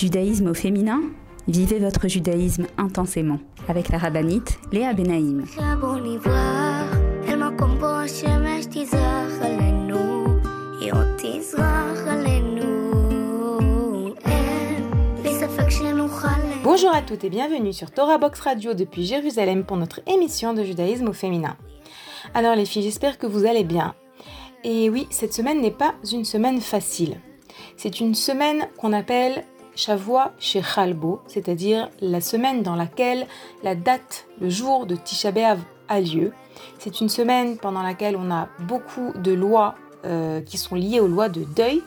Judaïsme au féminin Vivez votre judaïsme intensément avec la rabbinite Léa Benaïm. Bonjour à toutes et bienvenue sur Torah Box Radio depuis Jérusalem pour notre émission de judaïsme au féminin. Alors les filles, j'espère que vous allez bien. Et oui, cette semaine n'est pas une semaine facile. C'est une semaine qu'on appelle Shavua chez Chalbo, c'est-à-dire la semaine dans laquelle la date, le jour de Tisha B'Av a lieu. C'est une semaine pendant laquelle on a beaucoup de lois euh, qui sont liées aux lois de deuil,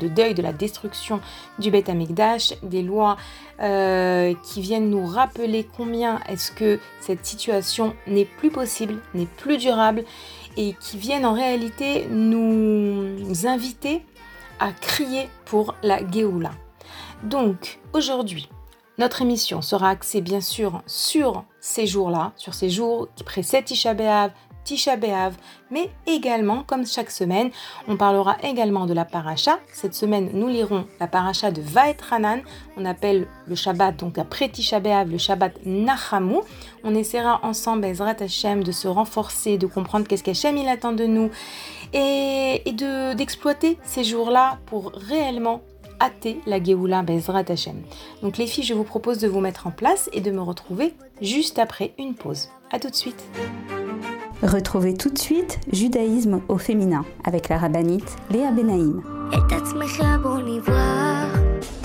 de deuil de la destruction du Beth Amikdash, des lois euh, qui viennent nous rappeler combien est-ce que cette situation n'est plus possible, n'est plus durable, et qui viennent en réalité nous inviter à crier pour la Géoula. Donc aujourd'hui, notre émission sera axée bien sûr sur ces jours-là, sur ces jours qui précèdent Tisha B'Av, Tisha B'Av, mais également, comme chaque semaine, on parlera également de la paracha. Cette semaine, nous lirons la paracha de Vaet Hanan. On appelle le Shabbat, donc après Tisha B'Av, le Shabbat Nachamu. On essaiera ensemble, Ezrat Hashem, de se renforcer, de comprendre qu'est-ce qu'Hashem il attend de nous et, et d'exploiter ces jours-là pour réellement hâter la Géoula Bezrat Hashem. Donc les filles, je vous propose de vous mettre en place et de me retrouver juste après une pause. A tout de suite. Retrouvez tout de suite Judaïsme au féminin avec la rabbinite Léa Benaïm.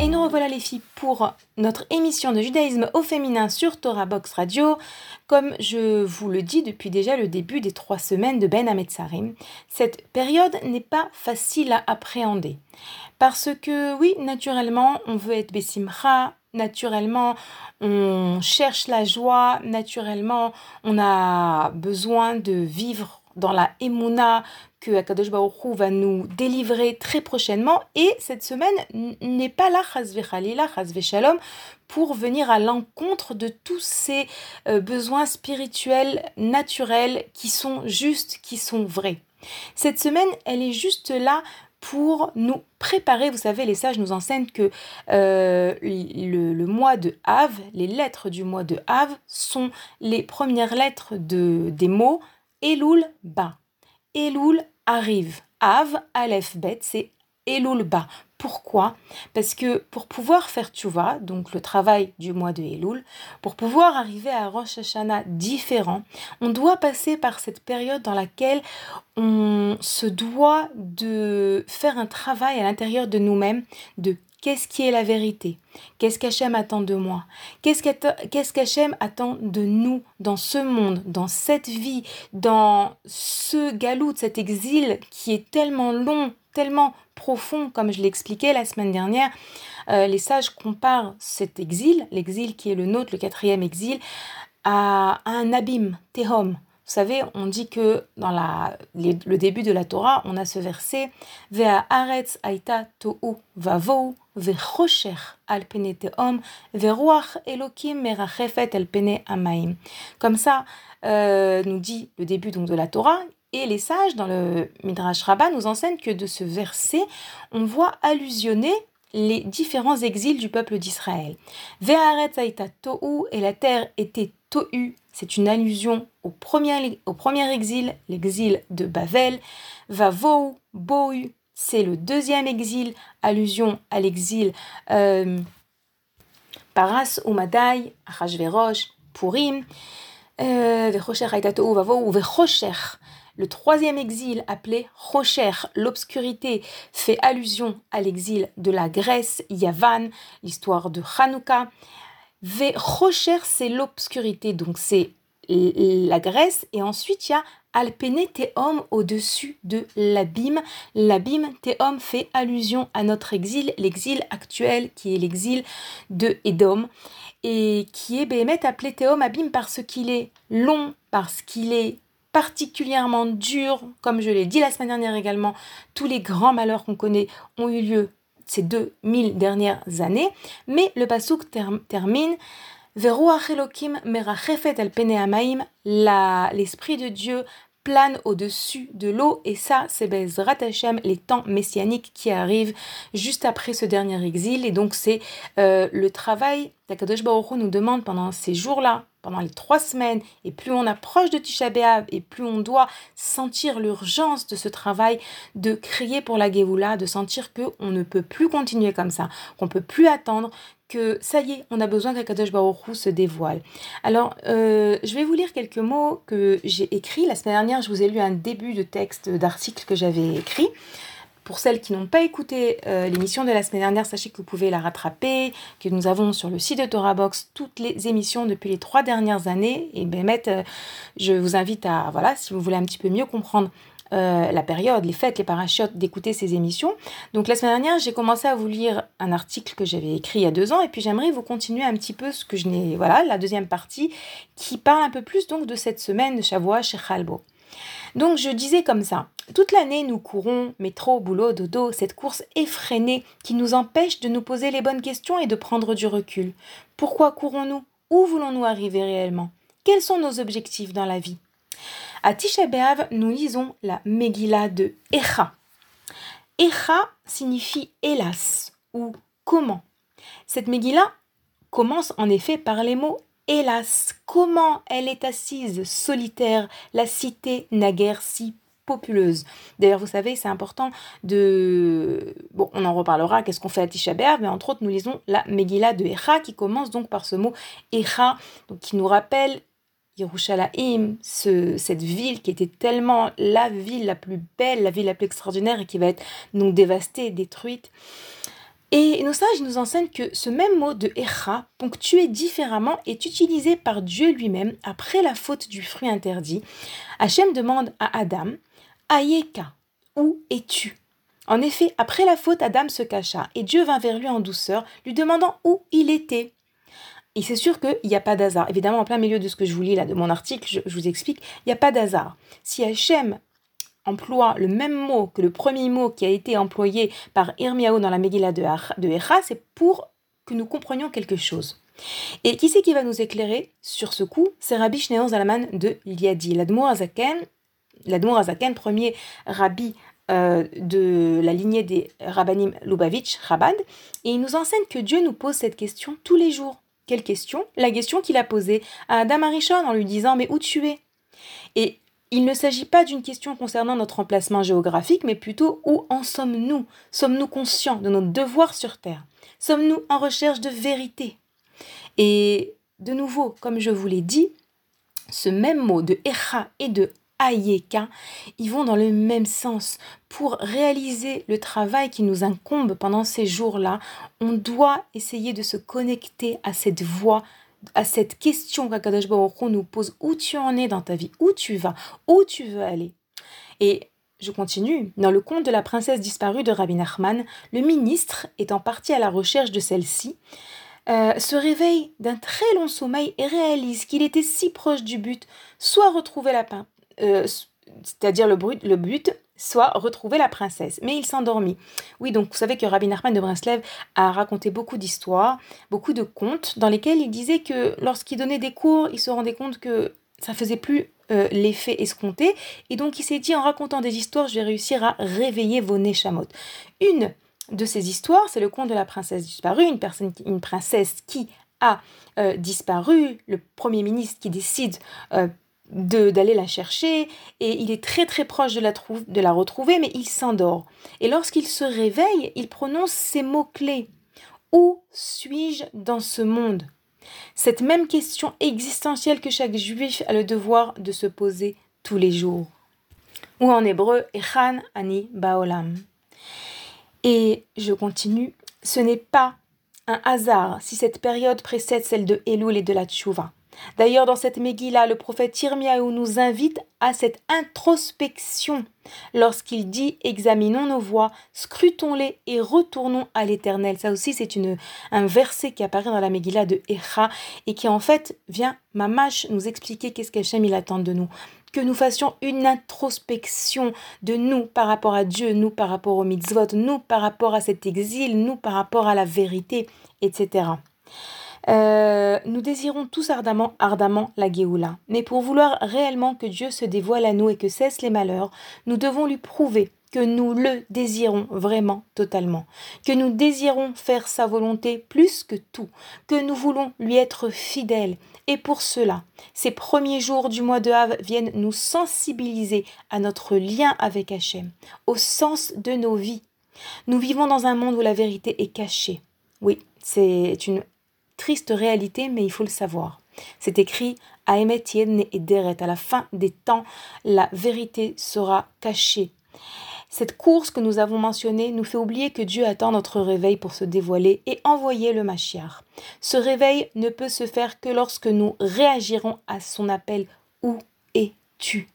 Et nous revoilà les filles pour notre émission de judaïsme au féminin sur Torah Box Radio. Comme je vous le dis depuis déjà le début des trois semaines de Ben Ametsarim, cette période n'est pas facile à appréhender. Parce que oui, naturellement, on veut être Bessimcha, naturellement, on cherche la joie, naturellement, on a besoin de vivre dans la Emouna que Akadosh Baruch va nous délivrer très prochainement. Et cette semaine n'est pas là, Chazve Khalila, Chazve Shalom, pour venir à l'encontre de tous ces euh, besoins spirituels, naturels, qui sont justes, qui sont vrais. Cette semaine, elle est juste là pour nous préparer. Vous savez, les sages nous enseignent que euh, le, mois de Av, les lettres du mois de Av sont les premières lettres de, des mots Elul Ba. Elul arrive. Av, Aleph, Bet, c'est Elul Ba. Pourquoi? Parce que pour pouvoir faire Tchouva, donc le travail du mois de Elul, pour pouvoir arriver à Rosh Hashanah différent, on doit passer par cette période dans laquelle on se doit de faire un travail à l'intérieur de nous-mêmes, de Qu'est-ce qui est la vérité? Qu'est-ce qu'Hachem attend de moi? Qu'est-ce qu'Hachem attend de nous dans ce monde, dans cette vie, dans ce galout, cet exil qui est tellement long, tellement profond, comme je l'expliquais la semaine dernière. Euh, les sages comparent cet exil, l'exil qui est le nôtre, le quatrième exil, à un abîme, Tehom. Vous savez, on dit que dans le début de la Torah, on a ce verset Vea aretz aita tohu vavou al elokim merachefet al pene amaim. Comme ça, euh, nous dit le début donc de la Torah, Et les sages, dans le Midrash Rabbah, nous enseignent que de ce verset, on voit allusionner les différents exils du peuple d'Israël. Ve'aretz aïta tohu, et la terre était tohu, c'est une allusion au premier, exil, l'exil de Bavel. Vavou, bohu, c'est le deuxième exil, allusion à l'exil euh, Paras ou Madai, Achashverosh, Purim. Euh, le troisième exil appelé Rocher, l'obscurité, fait allusion à l'exil de la Grèce, Yavan, l'histoire de Hanouka. Rocher, c'est l'obscurité, donc c'est la Grèce, et ensuite il y a Alpene Théum au-dessus de l'abîme. L'abîme Théum fait allusion à notre exil, l'exil actuel qui est l'exil de Édom et qui est Béhémet appelé Théum abîme parce qu'il est long, parce qu'il est particulièrement dur, comme je l'ai dit la semaine dernière également, tous les grands malheurs qu'on connaît ont eu lieu ces 2000 dernières années, mais le pasouk termine Veruach Elokim merachefet el l'esprit de Dieu plane au-dessus de l'eau. Et ça c'est Bezrat Hashem, les temps messianiques qui arrivent juste après ce dernier exil. Et donc c'est euh, le travail qu'Akadosh Baruch nous demande pendant ces jours-là, pendant les trois semaines et plus on approche de Tisha B'Av et plus on doit sentir l'urgence de ce travail de crier pour la Géoula, de sentir que on ne peut plus continuer comme ça, qu'on peut plus attendre, que ça y est, on a besoin qu'Akadosh Baruch se dévoile. Alors, euh, je vais vous lire quelques mots que j'ai écrits. La semaine dernière, je vous ai lu un début de texte d'article que j'avais écrit. Pour celles qui n'ont pas écouté euh, l'émission de la semaine dernière, sachez que vous pouvez la rattraper, que nous avons sur le site de Torah Box toutes les émissions depuis les trois dernières années. Et ben, euh, je vous invite à, voilà, si vous voulez un petit peu mieux comprendre euh, la période, les fêtes, les parachutes, d'écouter ces émissions. Donc la semaine dernière, j'ai commencé à vous lire un article que j'avais écrit il y a deux ans, et puis j'aimerais vous continuer un petit peu ce que je n'ai, voilà, la deuxième partie, qui parle un peu plus donc de cette semaine de Shavuot chez Khalbo. Donc je disais comme ça, toute l'année nous courons, métro, boulot, dodo, cette course effrénée qui nous empêche de nous poser les bonnes questions et de prendre du recul. Pourquoi courons-nous? Où voulons-nous arriver réellement? Quels sont nos objectifs dans la vie? À Tisha B'Av, nous lisons la Megillah de Echa. Echa signifie hélas ou comment. Cette Megillah commence en effet par les mots hélas. Comment elle est assise, solitaire, la cité naguère si populeuse. D'ailleurs, vous savez, c'est important de... Bon, on en reparlera, qu'est-ce qu'on fait à Tisha mais entre autres, nous lisons la Megillah de Echa, qui commence donc par ce mot Echa, qui nous rappelle Yerushalayim, ce, cette ville qui était tellement la ville la plus belle, la ville la plus extraordinaire et qui va être donc dévastée, détruite. Et nos sages nous enseignent que ce même mot de Echa, ponctué différemment, est utilisé par Dieu lui-même après la faute du fruit interdit. Hachem demande à Adam, Ayeka, où es-tu? En effet, après la faute, Adam se cacha et Dieu vint vers lui en douceur, lui demandant où il était. Et c'est sûr qu'il n'y a pas d'hasard. Évidemment, en plein milieu de ce que je vous lis là, de mon article, je, vous explique, il n'y a pas d'hasard. Si Hachem emploie le même mot que le premier mot qui a été employé par Irmiao dans la Megillah de, Echa, c'est pour que nous comprenions quelque chose. Et qui c'est qui va nous éclairer sur ce coup? C'est Rabbi Shneor Zalaman de Liadi, l'Admour Azaken, premier rabbi euh, de la lignée des Rabbanim Lubavitch, Rabad, et il nous enseigne que Dieu nous pose cette question tous les jours. Quelle question? La question qu'il a posée à Adam Arishon en lui disant Mais où tu es? Et il ne s'agit pas d'une question concernant notre emplacement géographique, mais plutôt où en sommes-nous? Sommes-nous conscients de notre devoir sur Terre? Sommes-nous en recherche de vérité? Et de nouveau, comme je vous l'ai dit, ce même mot de Echa et de Ayeka, ils vont dans le même sens. Pour réaliser le travail qui nous incombe pendant ces jours-là, on doit essayer de se connecter à cette voix, à cette question qu'Akadash Baruch nous pose. Où tu en es dans ta vie? Où tu vas? Où tu veux aller? Et je continue. Dans le conte de la princesse disparue de Rabbi Nachman, le ministre, étant parti à la recherche de celle-ci, euh, se réveille d'un très long sommeil et réalise qu'il était si proche du but, soit retrouver la, euh, c'est-à-dire le, but, soit retrouver la princesse. Mais il s'endormit. Oui, donc vous savez que Rabbi Nachman de Breslev a raconté beaucoup d'histoires, beaucoup de contes, dans lesquels il disait que lorsqu'il donnait des cours, il se rendait compte que ça faisait plus euh, l'effet escompté. Et donc il s'est dit en racontant des histoires, je vais réussir à réveiller vos Neshamot. Une de ces histoires, c'est le conte de la princesse disparue, une, personne, une princesse qui a euh, disparu, le premier ministre qui décide d'aller la chercher et il est très très proche de la, de la retrouver mais il s'endort. Et lorsqu'il se réveille, il prononce ces mots-clés. Où suis-je dans ce monde? Cette même question existentielle que chaque juif a le devoir de se poser tous les jours. Ou en hébreu, Echan Ani Baolam. Et je continue, ce n'est pas un hasard si cette période précède celle de Elul et de la Tchouva. D'ailleurs, dans cette Megillah, le prophète Irmiaou nous invite à cette introspection lorsqu'il dit Examinons nos voies, scrutons-les et retournons à l'éternel. Ça aussi, c'est un verset qui apparaît dans la Megillah de Echa et qui en fait vient, Mamash, nous expliquer qu'est-ce qu'Hachem il attend de nous que nous fassions une introspection de nous par rapport à Dieu, nous par rapport au mitzvot, nous par rapport à cet exil, nous par rapport à la vérité, etc. Euh, nous désirons tous ardemment, ardemment la Géoula. Mais pour vouloir réellement que Dieu se dévoile à nous et que cessent les malheurs, nous devons lui prouver que nous le désirons vraiment totalement, que nous désirons faire sa volonté plus que tout, que nous voulons lui être fidèles. Et pour cela, ces premiers jours du mois de Havre viennent nous sensibiliser à notre lien avec Hachem, au sens de nos vies. Nous vivons dans un monde où la vérité est cachée. Oui, c'est une Triste réalité, mais il faut le savoir. C'est écrit à Emet et Deret. À la fin des temps, la vérité sera cachée. Cette course que nous avons mentionnée nous fait oublier que Dieu attend notre réveil pour se dévoiler et envoyer le Machiar. Ce réveil ne peut se faire que lorsque nous réagirons à son appel Où es-tu?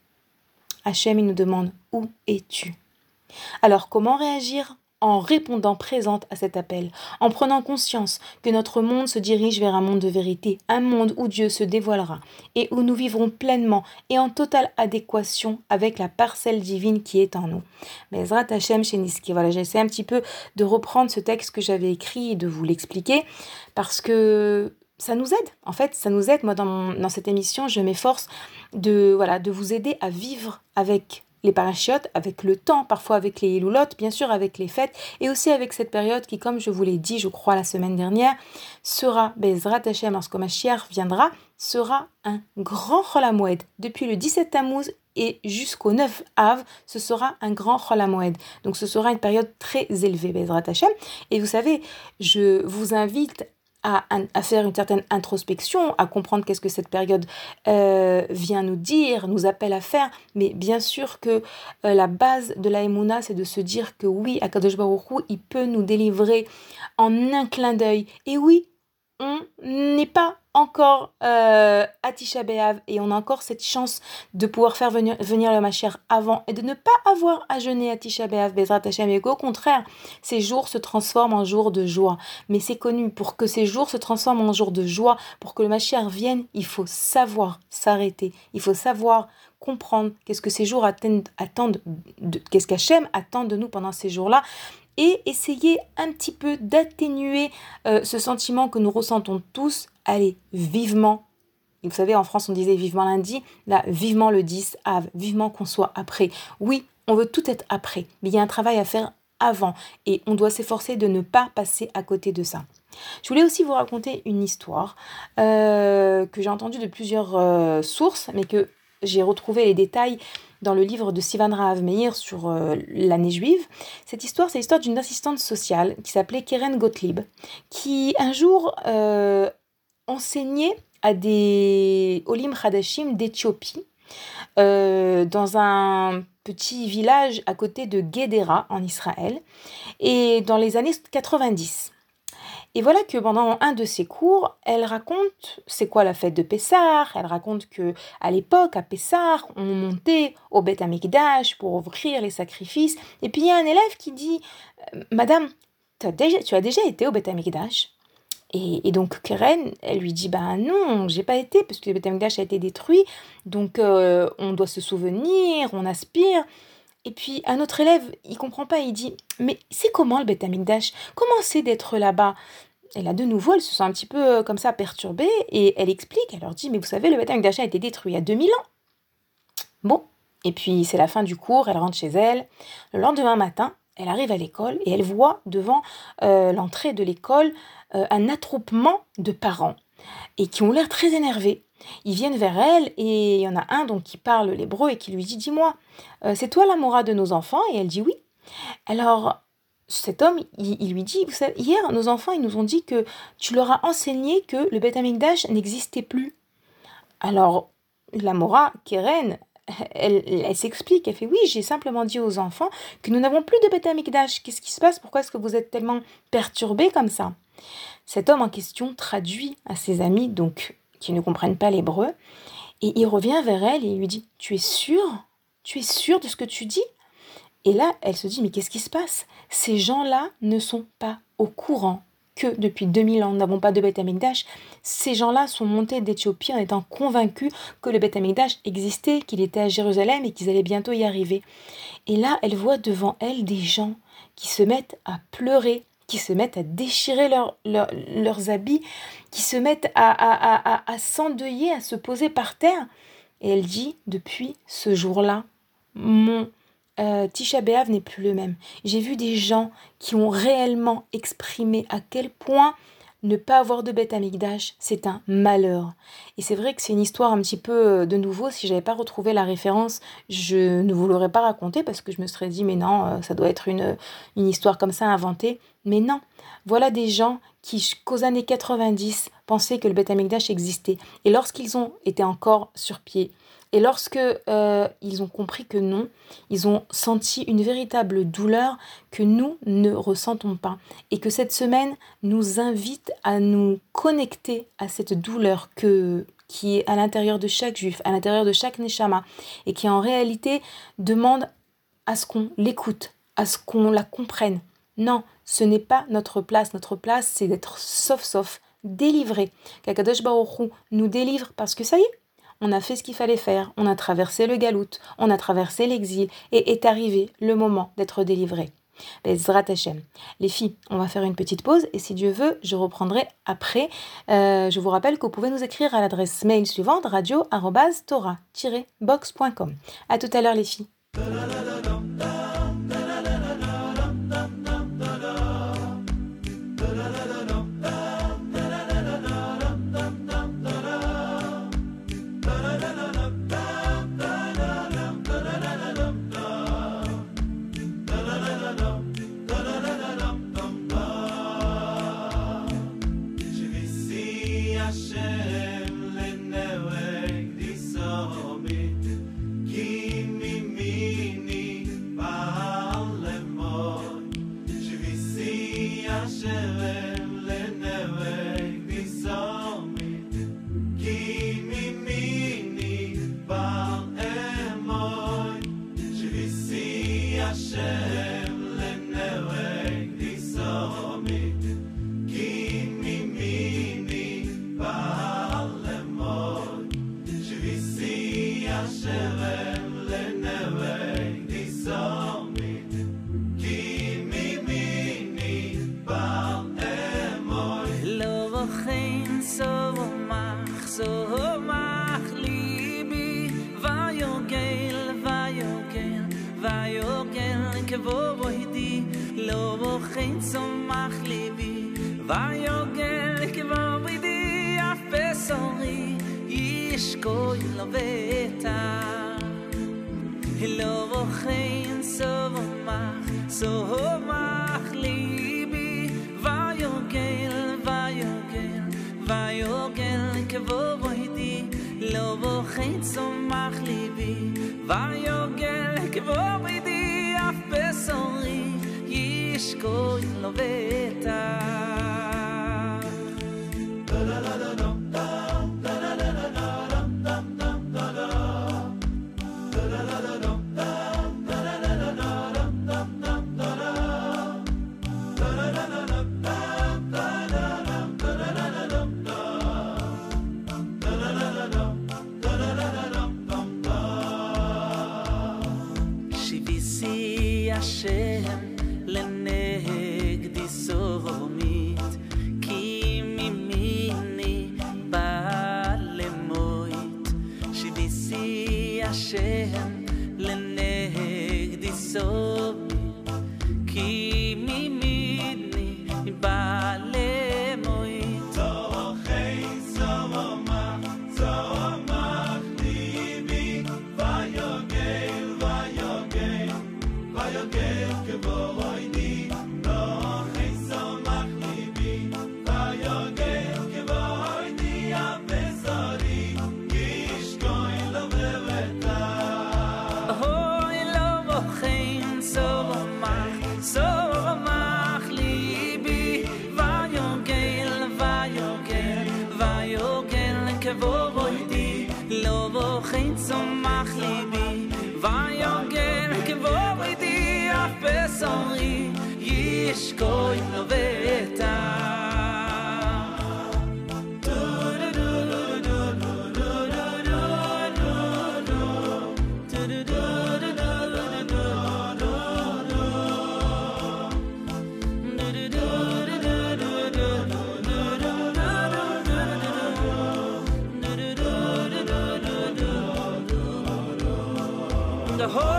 Hachem, il nous demande Où es-tu? Alors comment réagir? En répondant présente à cet appel, en prenant conscience que notre monde se dirige vers un monde de vérité, un monde où Dieu se dévoilera et où nous vivrons pleinement et en totale adéquation avec la parcelle divine qui est en nous. Mais Zrat Hashem Sheniski, voilà, j'essaie un petit peu de reprendre ce texte que j'avais écrit et de vous l'expliquer parce que ça nous aide. En fait, ça nous aide. Moi, dans, dans cette émission, je m'efforce de, voilà, de vous aider à vivre avec les parachutes, avec le temps, parfois avec les loulottes, bien sûr avec les fêtes, et aussi avec cette période qui, comme je vous l'ai dit, je crois, la semaine dernière, sera, Bezrat Hashem, lorsque Mashiach viendra, sera un grand Cholamoued. Depuis le 17 Tammuz et jusqu'au 9 Av, ce sera un grand Cholamoued. Donc ce sera une période très élevée, Bezrat Hashem. Et vous savez, je vous invite à, faire une certaine introspection, à comprendre qu'est-ce que cette période euh, vient nous dire, nous appelle à faire. Mais bien sûr que euh, la base de la Emouna, c'est de se dire que oui, Akadosh Baruch il peut nous délivrer en un clin d'œil. Et oui, on n'est pas encore euh, à Tisha et on a encore cette chance de pouvoir faire venir, le Machère avant et de ne pas avoir à jeûner à Tisha B'Av, Bezrat Hashem, et qu'au contraire, ces jours se transforment en jours de joie. Mais c'est connu, pour que ces jours se transforment en jours de joie, pour que le Machère vienne, il faut savoir s'arrêter, il faut savoir comprendre qu'est-ce que ces jours attendent, attendent qu'est-ce qu'Hachem attend de nous pendant ces jours-là et essayer un petit peu d'atténuer euh, ce sentiment que nous ressentons tous. Allez, vivement. vous savez, en France, on disait vivement lundi. Là, vivement le 10 av, vivement qu'on soit après. Oui, on veut tout être après, mais il y a un travail à faire avant et on doit s'efforcer de ne pas passer à côté de ça. Je voulais aussi vous raconter une histoire euh, que j'ai entendue de plusieurs euh, sources, mais que j'ai retrouvé les détails dans le livre de Sivan Rahav Meir sur euh, l'année juive. Cette histoire, c'est l'histoire d'une assistante sociale qui s'appelait Keren Gottlieb, qui un jour enseignait à des Olim Hadashim d'Éthiopie euh, dans un petit village à côté de Guédera en Israël et dans les années 90. Et voilà que pendant un de ses cours, elle raconte c'est quoi la fête de Pessah? Elle raconte que à l'époque, à Pessah, on montait au Beth Amikdash pour ouvrir les sacrifices. Et puis il y a un élève qui dit euh, Madame, tu as déjà, tu as déjà été au Beth Amikdash? Et, donc Keren, elle lui dit ben non, j'ai pas été parce que le Beth a été détruit. Donc euh, on doit se souvenir, on aspire. Et puis un autre élève, il comprend pas, il dit Mais c'est comment le Beth Comment c'est d'être là-bas? Et là, de nouveau, elle se sent un petit peu euh, comme ça perturbée et elle explique, elle leur dit Mais vous savez, le Beth Amikdash a été détruit il y a 2000 ans. Bon, et puis c'est la fin du cours, elle rentre chez elle. Le lendemain matin, elle arrive à l'école et elle voit devant euh, l'entrée de l'école euh, un attroupement de parents et qui ont l'air très énervés. Ils viennent vers elle et il y en a un donc qui parle l'hébreu et qui lui dit Dis-moi, euh, c'est toi la Mora de nos enfants? Et elle dit Oui. Alors cet homme, il, lui dit, vous savez, hier, nos enfants, ils nous ont dit que tu leur as enseigné que le Beth n'existait plus. Alors, la Mora, Keren, elle, s'explique, elle fait oui, j'ai simplement dit aux enfants que nous n'avons plus de Beth Amikdash. Qu'est-ce qui se passe? Pourquoi est-ce que vous êtes tellement perturbés comme ça? Cet homme en question traduit à ses amis, donc qui ne comprennent pas l'hébreu, et il revient vers elle et lui dit Tu es sûr Tu es sûr de ce que tu dis? Et là, elle se dit, mais qu'est-ce qui se passe? Ces gens-là ne sont pas au courant que depuis 2000 ans, nous n'avons pas de Beth Amikdash. Ces gens-là sont montés d'Éthiopie en étant convaincus que le Beth Amikdash existait, qu'il était à Jérusalem et qu'ils allaient bientôt y arriver. Et là, elle voit devant elle des gens qui se mettent à pleurer, qui se mettent à déchirer leurs habits, qui se mettent à, à, à, à s'endeuiller, à se poser par terre. Et elle dit, depuis ce jour-là, mon euh, Tisha B'Av n'est plus le même. J'ai vu des gens qui ont réellement exprimé à quel point ne pas avoir de bête amigdash, c'est un malheur. Et c'est vrai que c'est une histoire un petit peu euh, de nouveau. Si j'avais pas retrouvé la référence, je ne vous l'aurais pas raconté parce que je me serais dit, mais non, euh, ça doit être une, une histoire comme ça inventée. Mais non, voilà des gens qui, qu'aux années 90, pensaient que le bête amigdash existait. Et lorsqu'ils ont été encore sur pied, et lorsque euh, ils ont compris que non, ils ont senti une véritable douleur que nous ne ressentons pas. Et que cette semaine nous invite à nous connecter à cette douleur que, qui est à l'intérieur de chaque juif, à l'intérieur de chaque neshama, et qui en réalité demande à ce qu'on l'écoute, à ce qu'on la comprenne. Non, ce n'est pas notre place. Notre place, c'est d'être sauf sauf, délivré. Kakadosh Baruch nous délivre parce que ça y est, on a fait ce qu'il fallait faire, on a traversé le galout, on a traversé l'exil, et est arrivé le moment d'être délivré. Bezrat. Les filles, on va faire une petite pause et si Dieu veut, je reprendrai après. Euh, je vous rappelle que vous pouvez nous écrire à l'adresse mail suivante radio-tora-box.com. A tout à l'heure les filles. Et nous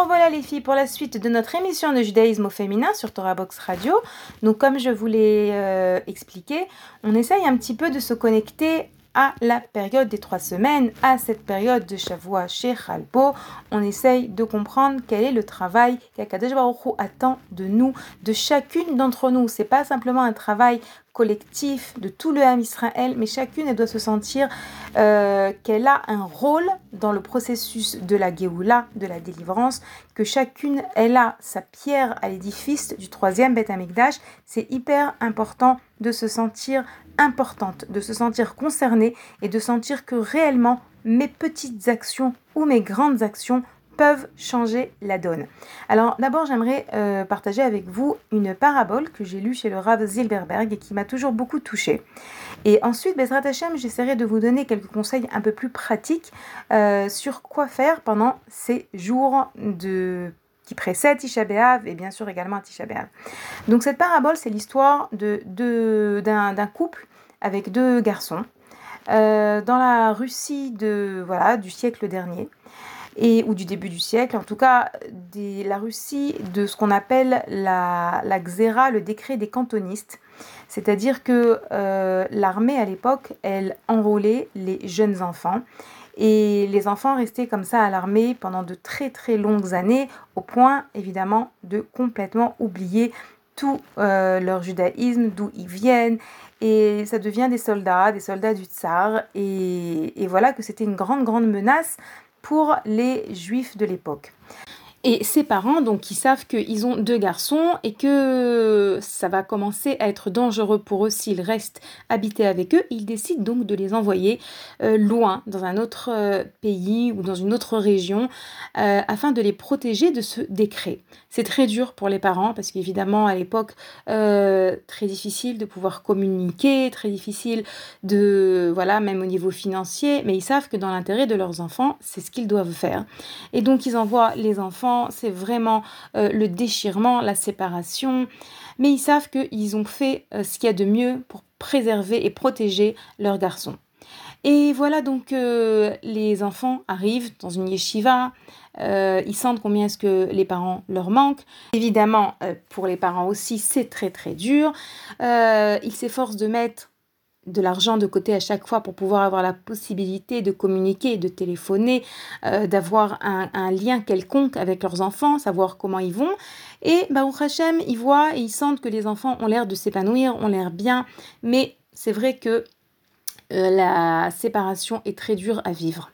revoilà les filles pour la suite de notre émission de judaïsme au féminin sur Torah Box Radio. Donc comme je vous l'ai euh, expliqué, on essaye un petit peu de se connecter à la période des trois semaines, à cette période de Shavua chez Khalbo. On essaye de comprendre quel est le travail qu'Akadosh Baruch attend de nous, de chacune d'entre nous. C'est pas simplement un travail collectif de tout le Ham Israël, mais chacune doit se sentir euh, qu'elle a un rôle dans le processus de la Géoula, de la délivrance, que chacune elle a sa pierre à l'édifice du troisième Beth Amikdash. C'est hyper important de se sentir importante, de se sentir concernée et de sentir que réellement mes petites actions ou mes grandes actions peuvent changer la donne. Alors d'abord j'aimerais euh, partager avec vous une parabole que j'ai lue chez le Rav Zilberberg et qui m'a toujours beaucoup touchée. Et ensuite, Bezrat Hashem, j'essaierai de vous donner quelques conseils un peu plus pratiques euh, sur quoi faire pendant ces jours de qui précèdent Tisha B'Av et bien sûr également Tisha B'Av. Donc cette parabole, c'est l'histoire d'un, couple avec deux garçons euh, dans la Russie de, voilà, du siècle dernier et, ou du début du siècle, en tout cas des, la Russie de ce qu'on appelle la, la xéra, le décret des cantonistes. C'est-à-dire que euh, l'armée à l'époque, elle enrôlait les jeunes enfants. Et les enfants restaient comme ça à l'armée pendant de très très longues années, au point évidemment de complètement oublier tout euh, leur judaïsme, d'où ils viennent. Et ça devient des soldats, des soldats du tsar. Et, et voilà que c'était une grande, grande menace pour les juifs de l'époque. Et ses parents, donc, qui savent qu'ils ont deux garçons et que ça va commencer à être dangereux pour eux s'ils restent habités avec eux, ils décident donc de les envoyer euh, loin, dans un autre euh, pays ou dans une autre région, euh, afin de les protéger de ce décret. C'est très dur pour les parents parce qu'évidemment, à l'époque, très difficile de pouvoir communiquer, très difficile de, voilà, même au niveau financier, mais ils savent que dans l'intérêt de leurs enfants, c'est ce qu'ils doivent faire. Et donc, ils envoient les enfants c'est vraiment euh, le déchirement, la séparation. Mais ils savent qu'ils ont fait euh, ce qu'il y a de mieux pour préserver et protéger leurs garçons. Et voilà donc euh, les enfants arrivent dans une yeshiva, ils sentent combien est-ce que les parents leur manquent. Évidemment, pour les parents aussi, c'est très très dur. ils s'efforcent de mettre de l'argent de côté à chaque fois pour pouvoir avoir la possibilité de communiquer, de téléphoner, euh, d'avoir un, lien quelconque avec leurs enfants, savoir comment ils vont. Et Baruch Hashem, ils voient et ils sentent que les enfants ont l'air de s'épanouir, ont l'air bien, mais c'est vrai que euh, la séparation est très dure à vivre.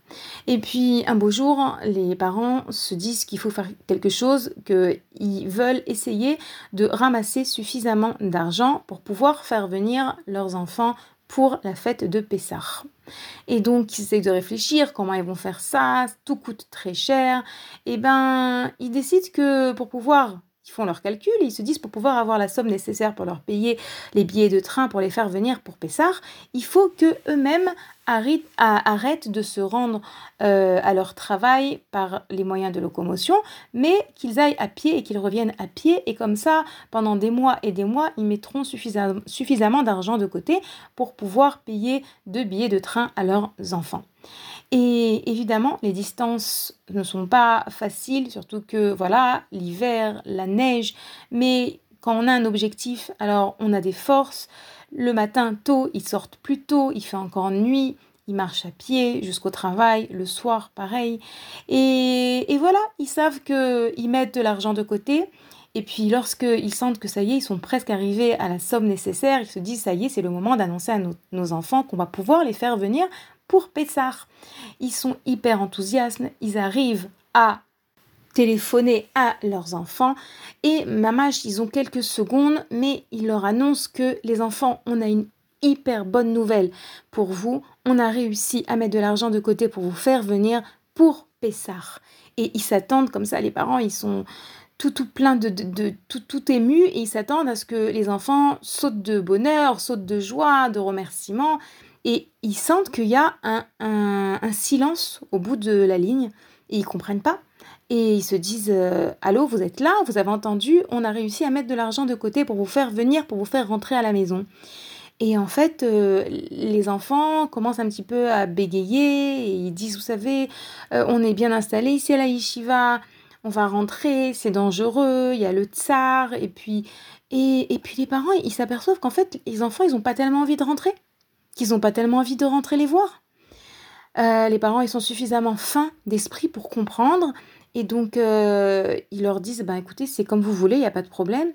Et puis un beau jour, les parents se disent qu'il faut faire quelque chose, qu'ils veulent essayer de ramasser suffisamment d'argent pour pouvoir faire venir leurs enfants pour la fête de Pessah. Et donc, ils essayent de réfléchir comment ils vont faire ça, tout coûte très cher. Et eh ben, ils décident que pour pouvoir ils font leurs calculs ils se disent pour pouvoir avoir la somme nécessaire pour leur payer les billets de train pour les faire venir pour Pessar, il faut que eux-mêmes arrêtent de se rendre euh, à leur travail par les moyens de locomotion, mais qu'ils aillent à pied et qu'ils reviennent à pied. Et comme ça, pendant des mois et des mois, ils mettront suffisamment d'argent de côté pour pouvoir payer deux billets de train à leurs enfants. Et évidemment, les distances ne sont pas faciles, surtout que voilà, l'hiver, la neige, mais quand on a un objectif, alors on a des forces. Le matin tôt, ils sortent plus tôt, il fait encore nuit, ils marchent à pied jusqu'au travail, le soir pareil. Et, et voilà, ils savent qu'ils mettent de l'argent de côté. Et puis lorsqu'ils sentent que ça y est, ils sont presque arrivés à la somme nécessaire, ils se disent ça y est, c'est le moment d'annoncer à nos, nos enfants qu'on va pouvoir les faire venir pour Pessah. Ils sont hyper enthousiastes, ils arrivent à téléphoner à leurs enfants et mamache, ils ont quelques secondes, mais ils leur annoncent que les enfants, on a une hyper bonne nouvelle pour vous, on a réussi à mettre de l'argent de côté pour vous faire venir pour Pessah. Et ils s'attendent comme ça, les parents, ils sont tout, tout plein de, de, tout, tout émus et ils s'attendent à ce que les enfants sautent de bonheur, sautent de joie, de remerciement et ils sentent qu'il y a un, silence au bout de la ligne et ils comprennent pas. Et ils se disent euh, Allô, vous êtes là, vous avez entendu, on a réussi à mettre de l'argent de côté pour vous faire venir, pour vous faire rentrer à la maison. Et en fait, euh, les enfants commencent un petit peu à bégayer ils disent Vous savez, euh, on est bien installé ici à la yeshiva, on va rentrer, c'est dangereux, il y a le tsar. Et puis, et, puis les parents, ils s'aperçoivent qu'en fait, les enfants, ils n'ont pas tellement envie de rentrer qu'ils n'ont pas tellement envie de rentrer les voir. Les parents, ils sont suffisamment fins d'esprit pour comprendre. Et donc, euh, ils leur disent, bah, écoutez, c'est comme vous voulez, il n'y a pas de problème.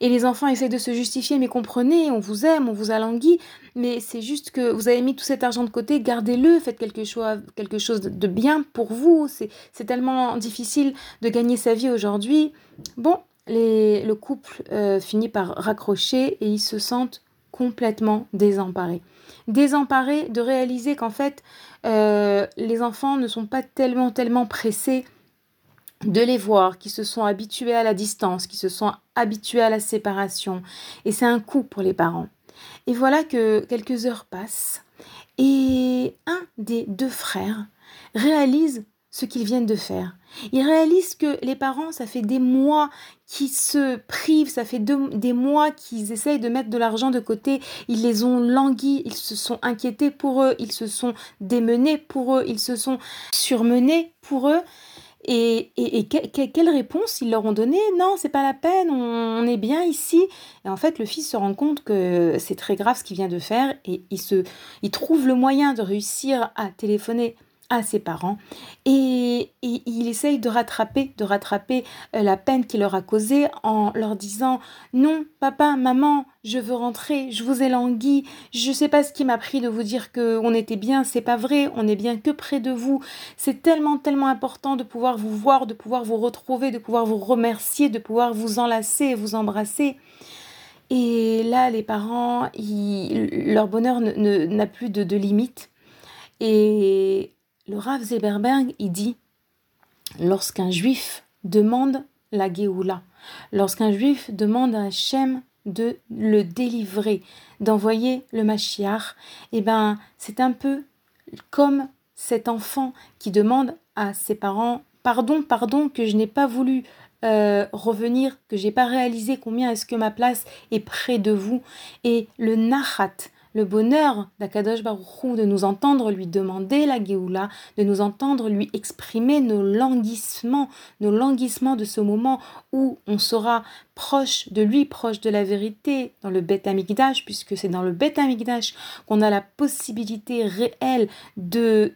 Et les enfants essaient de se justifier, mais comprenez, on vous aime, on vous alanguit, mais c'est juste que vous avez mis tout cet argent de côté, gardez-le, faites quelque chose, quelque chose de bien pour vous. C'est tellement difficile de gagner sa vie aujourd'hui. Bon, le couple euh, finit par raccrocher et ils se sentent complètement désemparés désemparés de réaliser qu'en fait, euh, les enfants ne sont pas tellement, tellement pressés de les voir, qui se sont habitués à la distance, qui se sont habitués à la séparation. Et c'est un coup pour les parents. Et voilà que quelques heures passent et un des deux frères réalise ce qu'ils viennent de faire. Ils réalisent que les parents, ça fait des mois qu'ils se privent, ça fait des mois qu'ils essayent de mettre de l'argent de côté, ils les ont languis, ils se sont inquiétés pour eux, ils se sont démenés pour eux, ils se sont surmenés pour eux. Et, et, quelle réponse ils leur ont donné Non, c'est pas la peine, on, est bien ici. Et en fait, le fils se rend compte que c'est très grave ce qu'il vient de faire et il, se, il trouve le moyen de réussir à téléphoner à ses parents et, il essaye de rattraper, de rattraper euh, la peine qu'il leur a causée en leur disant non papa, maman, je veux rentrer, je vous ai langui, je sais pas ce qui m'a pris de vous dire que on était bien, c'est pas vrai, on est bien que près de vous. C'est tellement tellement important de pouvoir vous voir, de pouvoir vous retrouver, de pouvoir vous remercier, de pouvoir vous enlacer, vous embrasser. Et là, les parents, leur bonheur n'a plus de, de limite. Et le Rav Zeberberg, il dit lorsqu'un juif demande la Géoula, lorsqu'un juif demande à Hachem de le délivrer, d'envoyer le Mashiach, eh ben, c'est un peu comme cet enfant qui demande à ses parents Pardon, pardon, que je n'ai pas voulu euh, revenir, que j'ai pas réalisé combien est-ce que ma place est près de vous. Et le Nahat, le bonheur d'Akadosh Baruchou de nous entendre lui demander la Géoula, de nous entendre lui exprimer nos languissements, nos languissements de ce moment où on sera proche de lui, proche de la vérité, dans le Beth Amikdash, puisque c'est dans le Beth Amikdash qu'on a la possibilité réelle de,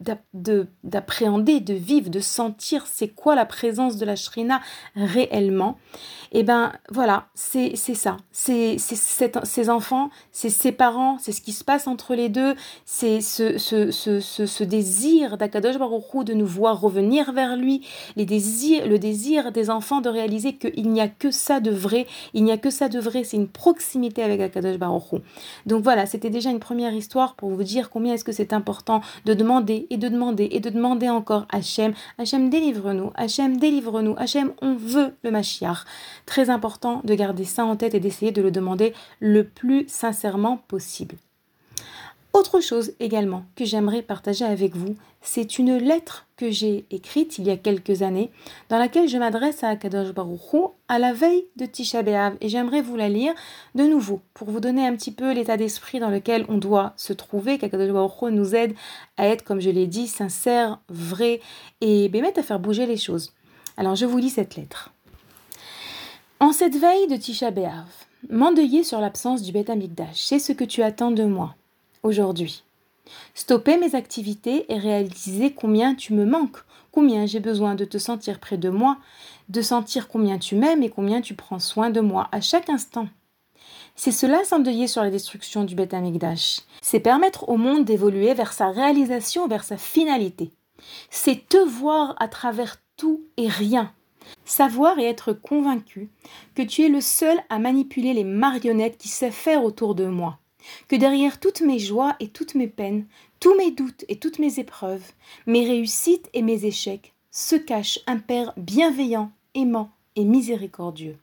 d'appréhender, de vivre, de sentir c'est quoi la présence de la Shrina réellement. Et eh ben voilà, c'est, ça. C'est, ces enfants, c'est ses parents, c'est ce qui se passe entre les deux, c'est ce, ce, ce, ce, désir d'Akadosh Baruch de nous voir revenir vers lui, les désirs, le désir des enfants de réaliser qu'il n'y a que ça de vrai il n'y a que ça de vrai, c'est une proximité avec Akadosh Baruch Donc voilà, c'était déjà une première histoire pour vous dire combien est-ce que c'est important de demander et de demander et de demander encore Hachem, Hachem délivre-nous, Hachem délivre-nous, Hachem on veut le Mashiach. Très important de garder ça en tête et d'essayer de le demander le plus sincèrement possible. Autre chose également que j'aimerais partager avec vous, c'est une lettre que j'ai écrite il y a quelques années dans laquelle je m'adresse à Akadosh Baruchou à la veille de Tisha B'Av et j'aimerais vous la lire de nouveau pour vous donner un petit peu l'état d'esprit dans lequel on doit se trouver, qu'Akadosh Baruchou nous aide à être, comme je l'ai dit, sincère, vrai et bémet à faire bouger les choses. Alors je vous lis cette lettre. En cette veille de Tisha B'Av, m'endeuiller sur l'absence du Beth Amikdash, c'est ce que tu attends de moi aujourd'hui. Stopper mes activités et réaliser combien tu me manques, combien j'ai besoin de te sentir près de moi, de sentir combien tu m'aimes et combien tu prends soin de moi à chaque instant. C'est cela s'endeuiller sur la destruction du Beth Amikdash. C'est permettre au monde d'évoluer vers sa réalisation, vers sa finalité. C'est te voir à travers tout et rien. Savoir et être convaincu que tu es le seul à manipuler les marionnettes qui faire autour de moi que derrière toutes mes joies et toutes mes peines, tous mes doutes et toutes mes épreuves, mes réussites et mes échecs, se cache un Père bienveillant, aimant et miséricordieux.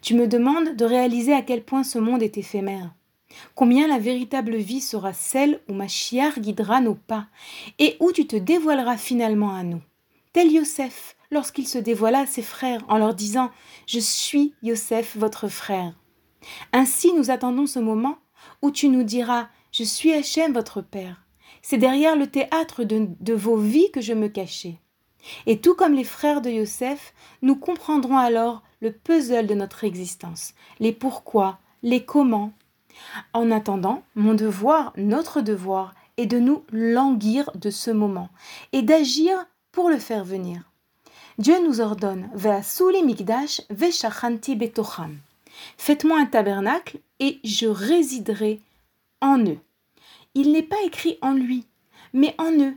Tu me demandes de réaliser à quel point ce monde est éphémère, combien la véritable vie sera celle où ma chiare guidera nos pas, et où tu te dévoileras finalement à nous. Tel Yosef, lorsqu'il se dévoila à ses frères en leur disant Je suis Yosef, votre frère. Ainsi nous attendons ce moment où tu nous diras Je suis Hachem, votre Père. C'est derrière le théâtre de, vos vies que je me cachais. Et tout comme les frères de Yosef, nous comprendrons alors le puzzle de notre existence, les pourquoi, les comment. En attendant, mon devoir, notre devoir, est de nous languir de ce moment et d'agir pour le faire venir. Dieu nous ordonne mikdash betocham. Faites-moi un tabernacle et je résiderai en eux. Il n'est pas écrit en lui, mais en eux.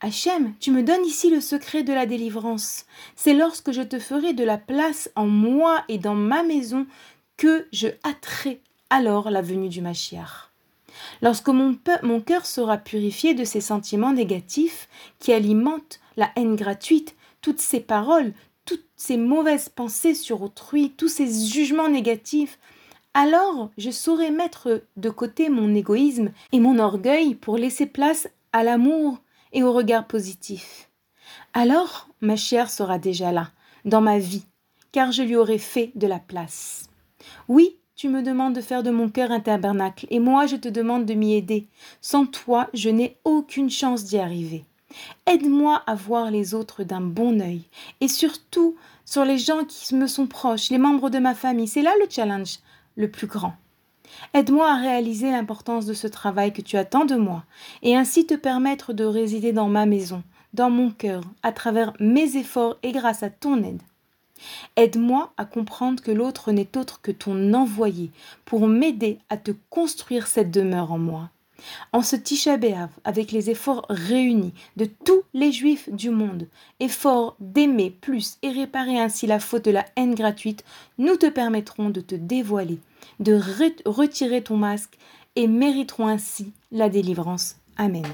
Hachem, tu me donnes ici le secret de la délivrance. C'est lorsque je te ferai de la place en moi et dans ma maison que je hâterai alors la venue du Machiar. Lorsque mon, mon cœur sera purifié de ces sentiments négatifs qui alimentent la haine gratuite, toutes ces paroles, toutes ces mauvaises pensées sur autrui, tous ces jugements négatifs, alors je saurai mettre de côté mon égoïsme et mon orgueil pour laisser place à l'amour et au regard positif. Alors ma chère sera déjà là, dans ma vie, car je lui aurai fait de la place. Oui, tu me demandes de faire de mon cœur un tabernacle, et moi je te demande de m'y aider. Sans toi, je n'ai aucune chance d'y arriver. Aide-moi à voir les autres d'un bon œil, et surtout sur les gens qui me sont proches, les membres de ma famille. C'est là le challenge le plus grand. Aide-moi à réaliser l'importance de ce travail que tu attends de moi, et ainsi te permettre de résider dans ma maison, dans mon cœur, à travers mes efforts et grâce à ton aide. Aide-moi à comprendre que l'autre n'est autre que ton envoyé pour m'aider à te construire cette demeure en moi. En ce Tisha avec les efforts réunis de tous les juifs du monde, efforts d'aimer plus et réparer ainsi la faute de la haine gratuite, nous te permettrons de te dévoiler, de retirer ton masque et mériterons ainsi la délivrance. Amen.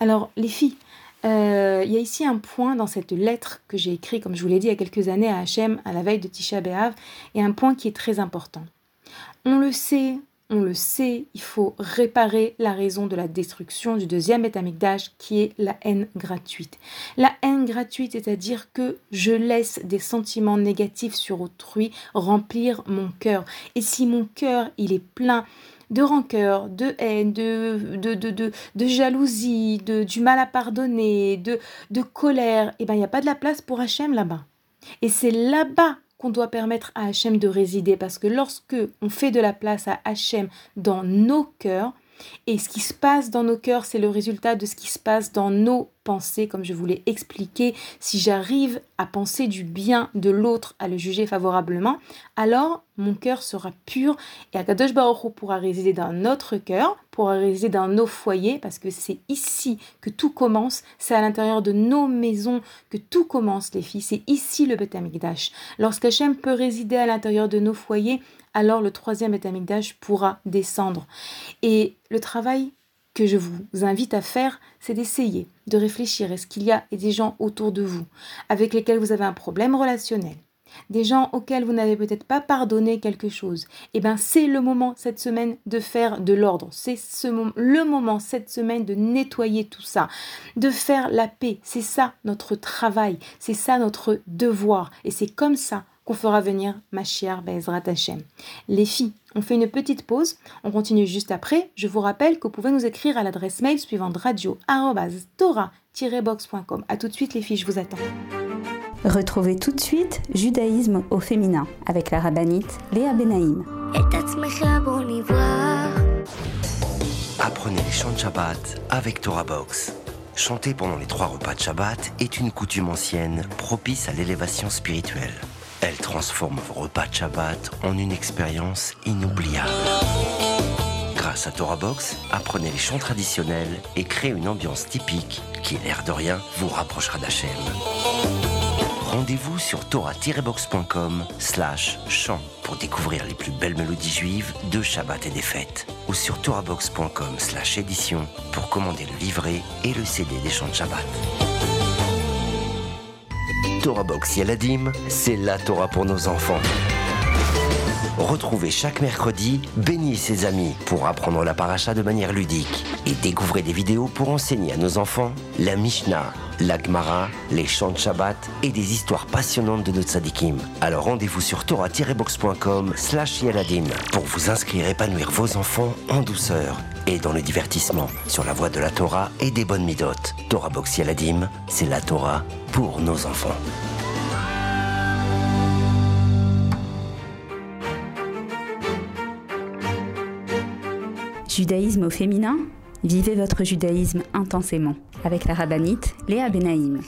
Alors, les filles, euh, il y a ici un point dans cette lettre que j'ai écrite, comme je vous l'ai dit, il y a quelques années à Hachem, à la veille de Tisha B'Av, et un point qui est très important. On le sait, on le sait, il faut réparer la raison de la destruction du deuxième étamigdage qui est la haine gratuite. La haine gratuite, c'est-à-dire que je laisse des sentiments négatifs sur autrui remplir mon cœur. Et si mon cœur, il est plein de rancœur, de haine, de, de, de, de, jalousie, de, du mal à pardonner, de, de colère, eh ben, il n'y a pas de la place pour Hachem là-bas. Et c'est là-bas qu'on doit permettre à Hachem de résider. Parce que lorsque on fait de la place à Hachem dans nos cœurs, et ce qui se passe dans nos cœurs, c'est le résultat de ce qui se passe dans nos pensées, comme je vous l'ai expliqué. Si j'arrive à penser du bien de l'autre, à le juger favorablement, alors mon cœur sera pur et Akadosh Baruch pourra résider dans notre cœur, pourra résider dans nos foyers, parce que c'est ici que tout commence, c'est à l'intérieur de nos maisons que tout commence, les filles, c'est ici le Beth Amikdash. Lorsque Hachem peut résider à l'intérieur de nos foyers, alors le troisième étamigdash pourra descendre. Et le travail que je vous invite à faire, c'est d'essayer de réfléchir. Est-ce qu'il y a des gens autour de vous avec lesquels vous avez un problème relationnel des gens auxquels vous n'avez peut-être pas pardonné quelque chose, eh bien c'est le moment cette semaine de faire de l'ordre. C'est ce le moment cette semaine de nettoyer tout ça, de faire la paix. C'est ça notre travail, c'est ça notre devoir. Et c'est comme ça qu'on fera venir ma chère Bezrat Hashem. Les filles, on fait une petite pause, on continue juste après. Je vous rappelle que vous pouvez nous écrire à l'adresse mail suivante radio boxcom A tout de suite les filles, je vous attends. Retrouvez tout de suite Judaïsme au féminin avec la rabbinite Léa Benaïm. Apprenez les chants de Shabbat avec Torah Box. Chanter pendant les trois repas de Shabbat est une coutume ancienne propice à l'élévation spirituelle. Elle transforme vos repas de Shabbat en une expérience inoubliable. Grâce à Torah Box, apprenez les chants traditionnels et créez une ambiance typique qui, l'air de rien, vous rapprochera d'Hachem. Rendez-vous sur torah-box.com slash chant pour découvrir les plus belles mélodies juives de Shabbat et des fêtes. Ou sur torahbox.com slash édition pour commander le livret et le CD des chants de Shabbat. Torah Box Yaladim, c'est la Torah pour nos enfants. Retrouvez chaque mercredi Béni et ses amis pour apprendre la paracha de manière ludique et découvrez des vidéos pour enseigner à nos enfants la Mishnah, la Gemara, les chants de Shabbat et des histoires passionnantes de nos tzadikim. Alors rendez-vous sur torah-box.com slash pour vous inscrire et épanouir vos enfants en douceur et dans le divertissement sur la voie de la Torah et des bonnes midotes. Torah Box Yaladim, c'est la Torah pour nos enfants. Judaïsme au féminin Vivez votre judaïsme intensément avec la rabbinite Léa Benaïm.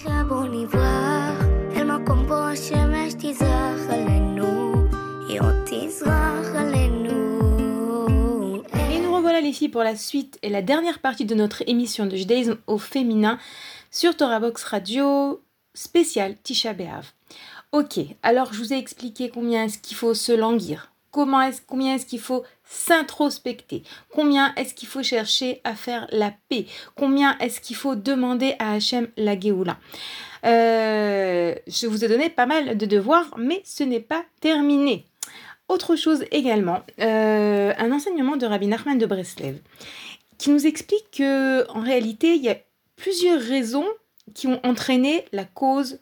Filles pour la suite et la dernière partie de notre émission de judaïsme au féminin sur Torah Box Radio spécial Tisha B'Av. Ok, alors je vous ai expliqué combien est-ce qu'il faut se languir, Comment est combien est-ce qu'il faut s'introspecter Combien est-ce qu'il faut chercher à faire la paix Combien est-ce qu'il faut demander à Hachem la Géoula euh, Je vous ai donné pas mal de devoirs, mais ce n'est pas terminé. Autre chose également, euh, un enseignement de Rabbi Nachman de Breslev qui nous explique que en réalité il y a plusieurs raisons qui ont entraîné la cause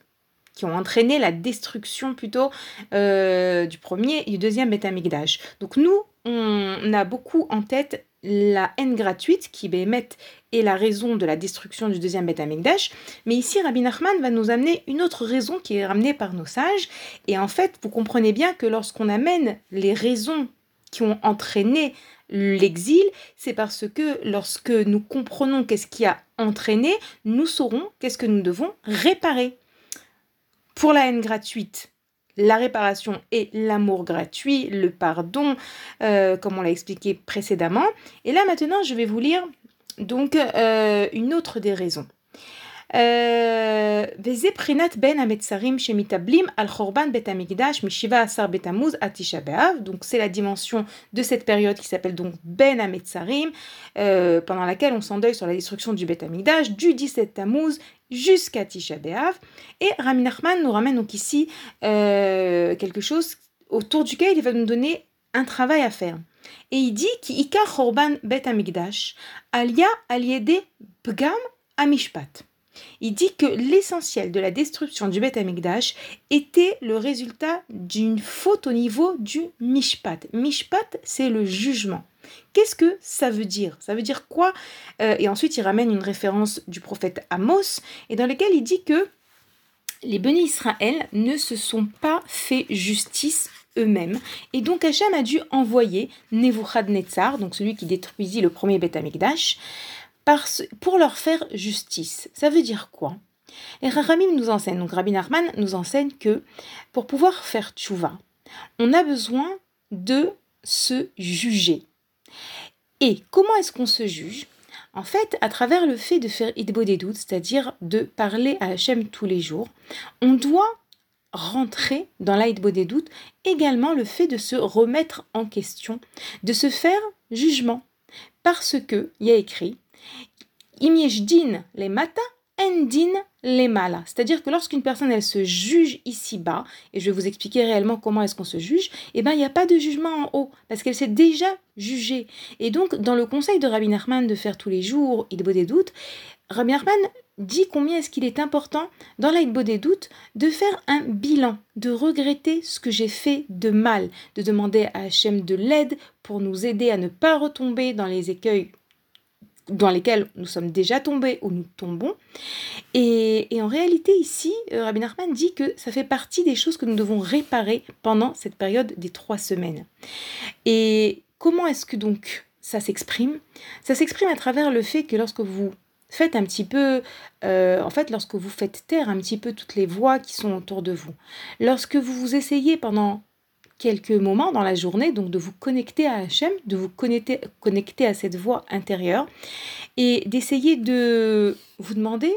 qui ont entraîné la destruction plutôt euh, du premier et du deuxième Betamigdash. Donc nous, on a beaucoup en tête la haine gratuite qui Bémet est la raison de la destruction du deuxième Betamigdash, mais ici Rabbi Nachman va nous amener une autre raison qui est ramenée par nos sages, et en fait vous comprenez bien que lorsqu'on amène les raisons qui ont entraîné l'exil, c'est parce que lorsque nous comprenons qu'est-ce qui a entraîné, nous saurons qu'est-ce que nous devons réparer. Pour la haine gratuite, la réparation et l'amour gratuit, le pardon, euh, comme on l'a expliqué précédemment. Et là maintenant, je vais vous lire donc euh, une autre des raisons. וזה בחינת בין המצרים שמתאבלים על חורבן בית המקדש משבעה עשר בתמוז עד תשעה באב. Donc c'est la dimension de cette période qui s'appelle donc Ben Ametzarim, euh, pendant laquelle on s'endeuille sur la destruction du Beth Amikdash du 17 Tammuz jusqu'à Tisha B'Av. Et Rami Nachman nous ramène donc ici euh, quelque chose autour duquel il va nous donner un travail à faire. Et il dit qu'Ika Chorban Bet Amigdash alia aliede pgam amishpat. Il dit que l'essentiel de la destruction du Beth Amikdash était le résultat d'une faute au niveau du Mishpat. Mishpat, c'est le jugement. Qu'est-ce que ça veut dire? Ça veut dire quoi? Euh, Et ensuite, il ramène une référence du prophète Amos, et dans laquelle il dit que les bénis Israël ne se sont pas fait justice eux-mêmes. Et donc Hachem a dû envoyer Nebuchadnezzar, donc celui qui détruisit le premier Beth Amikdash, pour leur faire justice. Ça veut dire quoi? Les Rahamim nous enseignent, donc Rabbi Nachman nous enseigne que pour pouvoir faire tchouva, on a besoin de se juger. Et comment est-ce qu'on se juge? En fait, à travers le fait de faire idbo des doutes, c'est-à-dire de parler à Hachem tous les jours, on doit rentrer dans l'aïdbo des doutes également le fait de se remettre en question, de se faire jugement. Parce que, il y a écrit, Imiejdin les mata, endin les malas. C'est-à-dire que lorsqu'une personne, elle se juge ici-bas, et je vais vous expliquer réellement comment est-ce qu'on se juge, eh bien, il n'y a pas de jugement en haut, parce qu'elle s'est déjà jugée. Et donc, dans le conseil de Rabbi Nachman de faire tous les jours, il des doutes, Rabbi Nachman dit combien est-ce qu'il est important dans l'Aïdbo des doutes de faire un bilan, de regretter ce que j'ai fait de mal, de demander à Hachem de l'aide pour nous aider à ne pas retomber dans les écueils dans lesquels nous sommes déjà tombés ou nous tombons. Et, en réalité, ici, euh, Rabbi Nachman dit que ça fait partie des choses que nous devons réparer pendant cette période des trois semaines. Et comment est-ce que donc ça s'exprime? Ça s'exprime à travers le fait que lorsque vous faites un petit peu, euh, en fait, lorsque vous faites taire un petit peu toutes les voix qui sont autour de vous, lorsque vous vous essayez pendant quelques moments dans la journée, donc de vous connecter à Hachem, de vous connecter, à cette voix intérieure et d'essayer de vous demander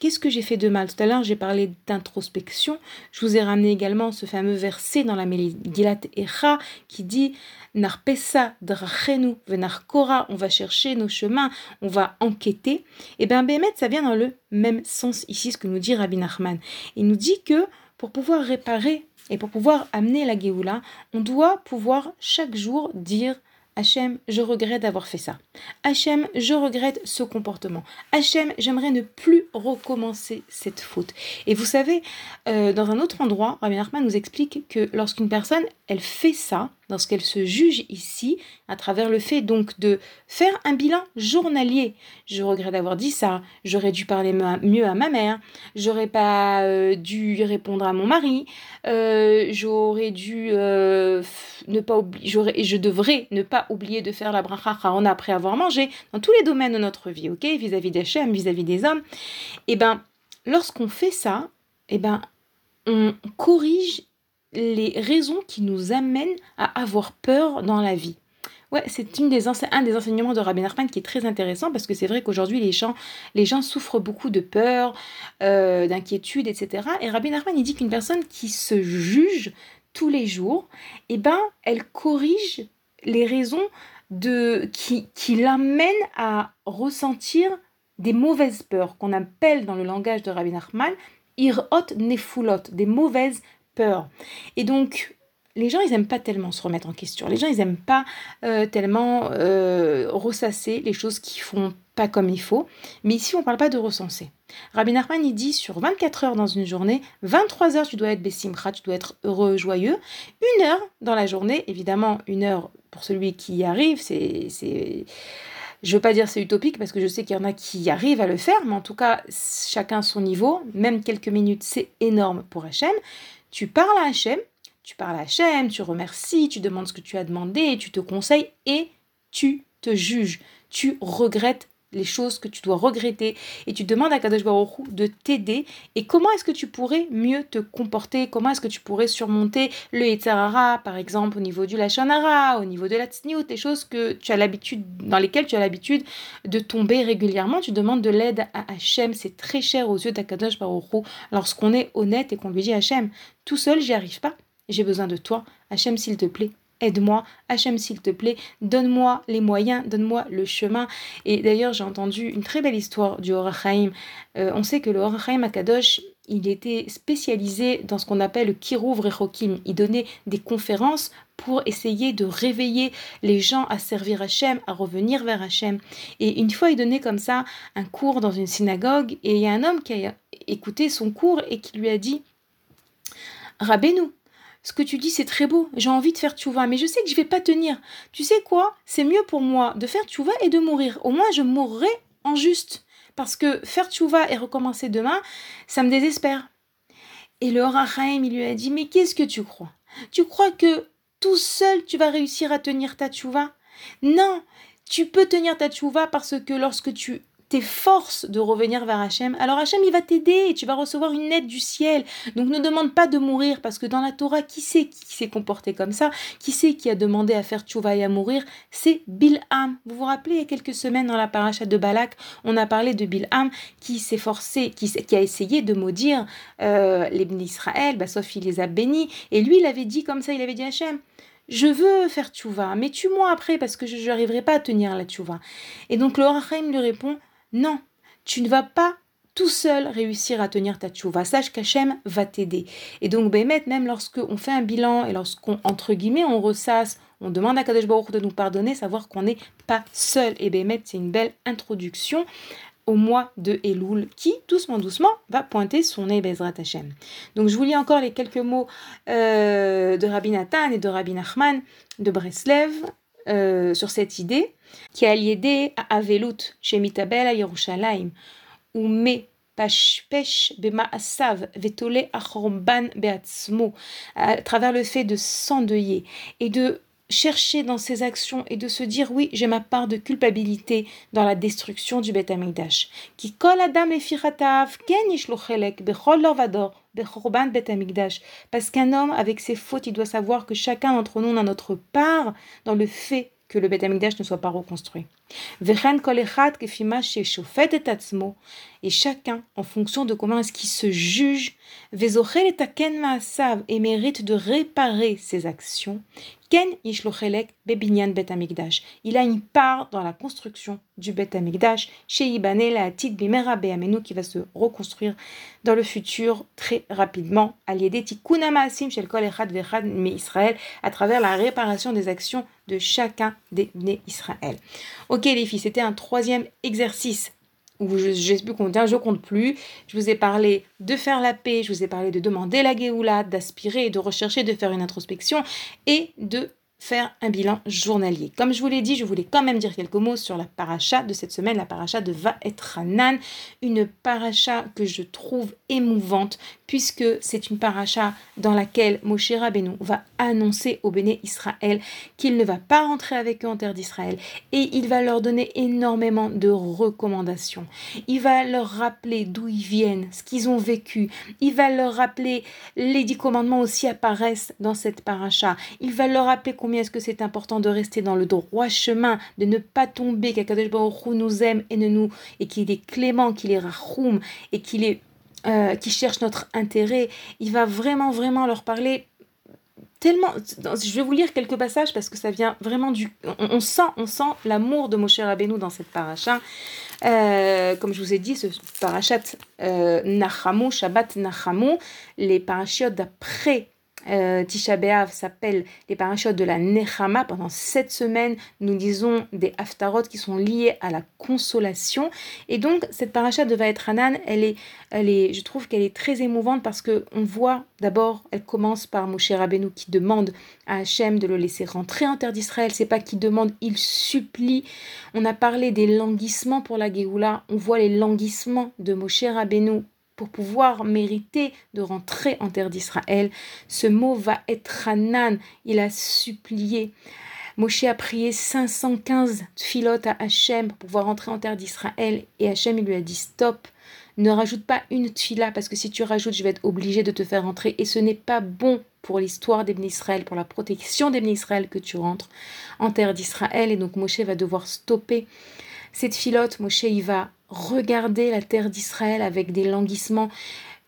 qu'est-ce que j'ai fait de mal? Tout à l'heure, j'ai parlé d'introspection. Je vous ai ramené également ce fameux verset dans la Megillat Echa qui dit Narpesa drachenu venarkora, on va chercher nos chemins, on va enquêter. Et eh bien, Bémet, ça vient dans le même sens ici, ce que nous dit Rabbi Nachman. Il nous dit que pour pouvoir réparer et pour pouvoir amener la Géoula, on doit pouvoir chaque jour dire Hachem, je regrette d'avoir fait ça. Hachem, je regrette ce comportement. Hachem, j'aimerais ne plus recommencer cette faute. Et vous savez, euh, dans un autre endroit, Rabbi Nachman nous explique que lorsqu'une personne, elle fait ça, lorsqu'elle se juge ici, à travers le fait donc de faire un bilan journalier. Je regrette d'avoir dit ça, j'aurais dû parler mieux à ma mère, j'aurais pas euh, dû répondre à mon mari, euh, j'aurais dû euh, ne pas oublier, je devrais ne pas oublier de faire la bracha en après avoir mangé, dans tous les domaines de notre vie, ok, vis-à-vis des chèmes, vis-à-vis des hommes. Et eh ben, lorsqu'on fait ça, et eh ben, on corrige les raisons qui nous amènent à avoir peur dans la vie. Ouais, c'est une des un des enseignements de Rabbi Nachman qui est très intéressant parce que c'est vrai qu'aujourd'hui les gens, les gens souffrent beaucoup de peur, euh, d'inquiétude, etc. Et Rabbi Nachman il dit qu'une personne qui se juge tous les jours, eh ben, elle corrige les raisons de, qui, qui l'amènent à ressentir des mauvaises peurs qu'on appelle dans le langage de Rabbi Nachman irot nefulot, des mauvaises peur. Et donc, les gens, ils n'aiment pas tellement se remettre en question. Les gens, ils n'aiment pas euh, tellement euh, ressasser les choses qui font pas comme il faut. Mais ici, on ne parle pas de recenser. Rabbi Nachman, il dit sur 24 heures dans une journée, 23 heures, tu dois être bessimcha, tu dois être heureux, joyeux. Une heure dans la journée, évidemment, une heure pour celui qui y arrive, c'est je veux pas dire c'est utopique parce que je sais qu'il y en a qui arrivent à le faire, mais en tout cas, chacun son niveau, même quelques minutes, c'est énorme pour Hachem. Tu parles à Hachem, tu parles à Hachem, tu remercies, tu demandes ce que tu as demandé, tu te conseilles et tu te juges. Tu regrettes les choses que tu dois regretter et tu demandes à Kadosh Baruch de t'aider. Et comment est-ce que tu pourrais mieux te comporter, comment est-ce que tu pourrais surmonter le Yitzhara par exemple au niveau du Lachonara, au niveau de la Tzniut, des choses que tu as l'habitude dans lesquelles tu as l'habitude de tomber régulièrement, tu demandes de l'aide à Hachem, c'est très cher aux yeux d'Akadosh Baruch lorsqu'on est honnête et qu'on lui dit Hachem, tout seul j'y arrive pas, j'ai besoin de toi, Hachem s'il te plaît, aide-moi, Hachem s'il te plaît, donne-moi les moyens, donne-moi le chemin. Et d'ailleurs, j'ai entendu une très belle histoire du Horachaim. Euh, on sait que le Horachaim Akadosh, il était spécialisé dans ce qu'on appelle le Kiruv Rechokim. Il donnait des conférences pour essayer de réveiller les gens à servir Hachem, à revenir vers Hachem. Et une fois, il donnait comme ça un cours dans une synagogue, et il y a un homme qui a écouté son cours et qui lui a dit Rabbeinu, ce que tu dis, c'est très beau. J'ai envie de faire tchouva, mais je sais que je vais pas tenir. Tu sais quoi? C'est mieux pour moi de faire tchouva et de mourir. Au moins, je mourrai en juste. Parce que faire tchouva et recommencer demain, ça me désespère. Et le Horachaim, il lui a dit, mais qu'est-ce que tu crois? Tu crois que tout seul, tu vas réussir à tenir ta tchouva? Non, tu peux tenir ta tchouva parce que lorsque tu force de revenir vers Hachem, alors Hachem il va t'aider et tu vas recevoir une aide du ciel. Donc ne demande pas de mourir parce que dans la Torah, qui sait qui s'est comporté comme ça? Qui sait qui a demandé à faire tchouva et à mourir? C'est Bilham. Vous vous rappelez, il y a quelques semaines dans la paracha de Balak, on a parlé de Bilham qui s'est forcé, qui, qui, a essayé de maudire euh, les Israël, bah, sauf il les a bénis. Et lui, il avait dit comme ça, il avait dit Hachem, je veux faire tchouva, mais tue-moi après parce que je n'arriverai pas à tenir la tchouva. Et donc le Rahim lui répond non, tu ne vas pas tout seul réussir à tenir ta tchouva. Sache qu'Hachem va t'aider. Et donc, Bémet, même lorsqu'on fait un bilan et lorsqu'on, entre guillemets, on ressasse, on demande à Kadesh Baruch de nous pardonner, savoir qu'on n'est pas seul. Et Bémet, c'est une belle introduction au mois de Elul qui, doucement, doucement, va pointer son nez Bezrat Hashem. Donc, je vous lis encore les quelques mots euh, de Rabbi Nathan et de Rabbi Nachman de Breslev euh, sur cette idée, qui a lié à Avelut, chez Mitabel à Yerushalayim, ou beatzmo, à travers le fait de s'endeuiller et de chercher dans ses actions et de se dire oui, j'ai ma part de culpabilité dans la destruction du Beth Amikdash. Qui kol adam ken Parce qu'un homme, avec ses fautes, il doit savoir que chacun d'entre nous a notre part dans le fait que le Beth Amikdash ne soit pas reconstruit. Et chacun, en fonction de comment est-ce qu'il se juge, et mérite de réparer ses actions. Il a une part dans la construction du Bet Amigdash chez Ibane la Bimera Beamenu qui va se reconstruire dans le futur très rapidement à travers la réparation des actions de chacun des Israël. Les filles, c'était un troisième exercice où je ne compte plus. Je vous ai parlé de faire la paix, je vous ai parlé de demander la Géoula, d'aspirer, de rechercher, de faire une introspection et de faire un bilan journalier. Comme je vous l'ai dit, je voulais quand même dire quelques mots sur la paracha de cette semaine, la paracha de Vaetranan, une paracha que je trouve émouvante puisque c'est une paracha dans laquelle Moshe Rabbeinu va annoncer au béné Israël qu'il ne va pas rentrer avec eux en terre d'Israël et il va leur donner énormément de recommandations. Il va leur rappeler d'où ils viennent, ce qu'ils ont vécu. Il va leur rappeler les dix commandements aussi apparaissent dans cette paracha. Il va leur rappeler combien est-ce que c'est important de rester dans le droit chemin, de ne pas tomber, qu'Akadosh Baruch nous aime et ne nous et qu'il est clément, qu'il est rachoum et qu'il est euh, qui cherche notre intérêt? Il va vraiment, vraiment leur parler tellement. Je vais vous lire quelques passages parce que ça vient vraiment du. On, sent, on sent l'amour de Moshe Rabbeinu dans cette paracha. Euh, comme je vous ai dit, ce parachat euh, Shabbat Nachamu, les parachiotes d'après euh, Tisha B'Av s'appelle les parachutes de la Nechama. Pendant sept semaines, nous disons des haftarot qui sont liés à la consolation. Et donc, cette paracha de Vaetranan, elle est, elle est, je trouve qu'elle est très émouvante parce que on voit d'abord, elle commence par Moshe Rabbeinu qui demande à Hachem de le laisser rentrer en terre d'Israël. C'est pas qu'il demande, il supplie. On a parlé des languissements pour la Géoula. On voit les languissements de Moshe Rabbeinu pour pouvoir mériter de rentrer en terre d'Israël. Ce mot va être Hanan, il a supplié. Moshe a prié 515 filotes à Hachem pour pouvoir rentrer en terre d'Israël et Hachem il lui a dit stop, ne rajoute pas une tfila parce que si tu rajoutes je vais être obligé de te faire rentrer et ce n'est pas bon pour l'histoire d'Ebn Israël, pour la protection d'Ebn Israël que tu rentres en terre d'Israël et donc Moshe va devoir stopper cette filote. Moshe il va regarder la terre d'Israël avec des languissements.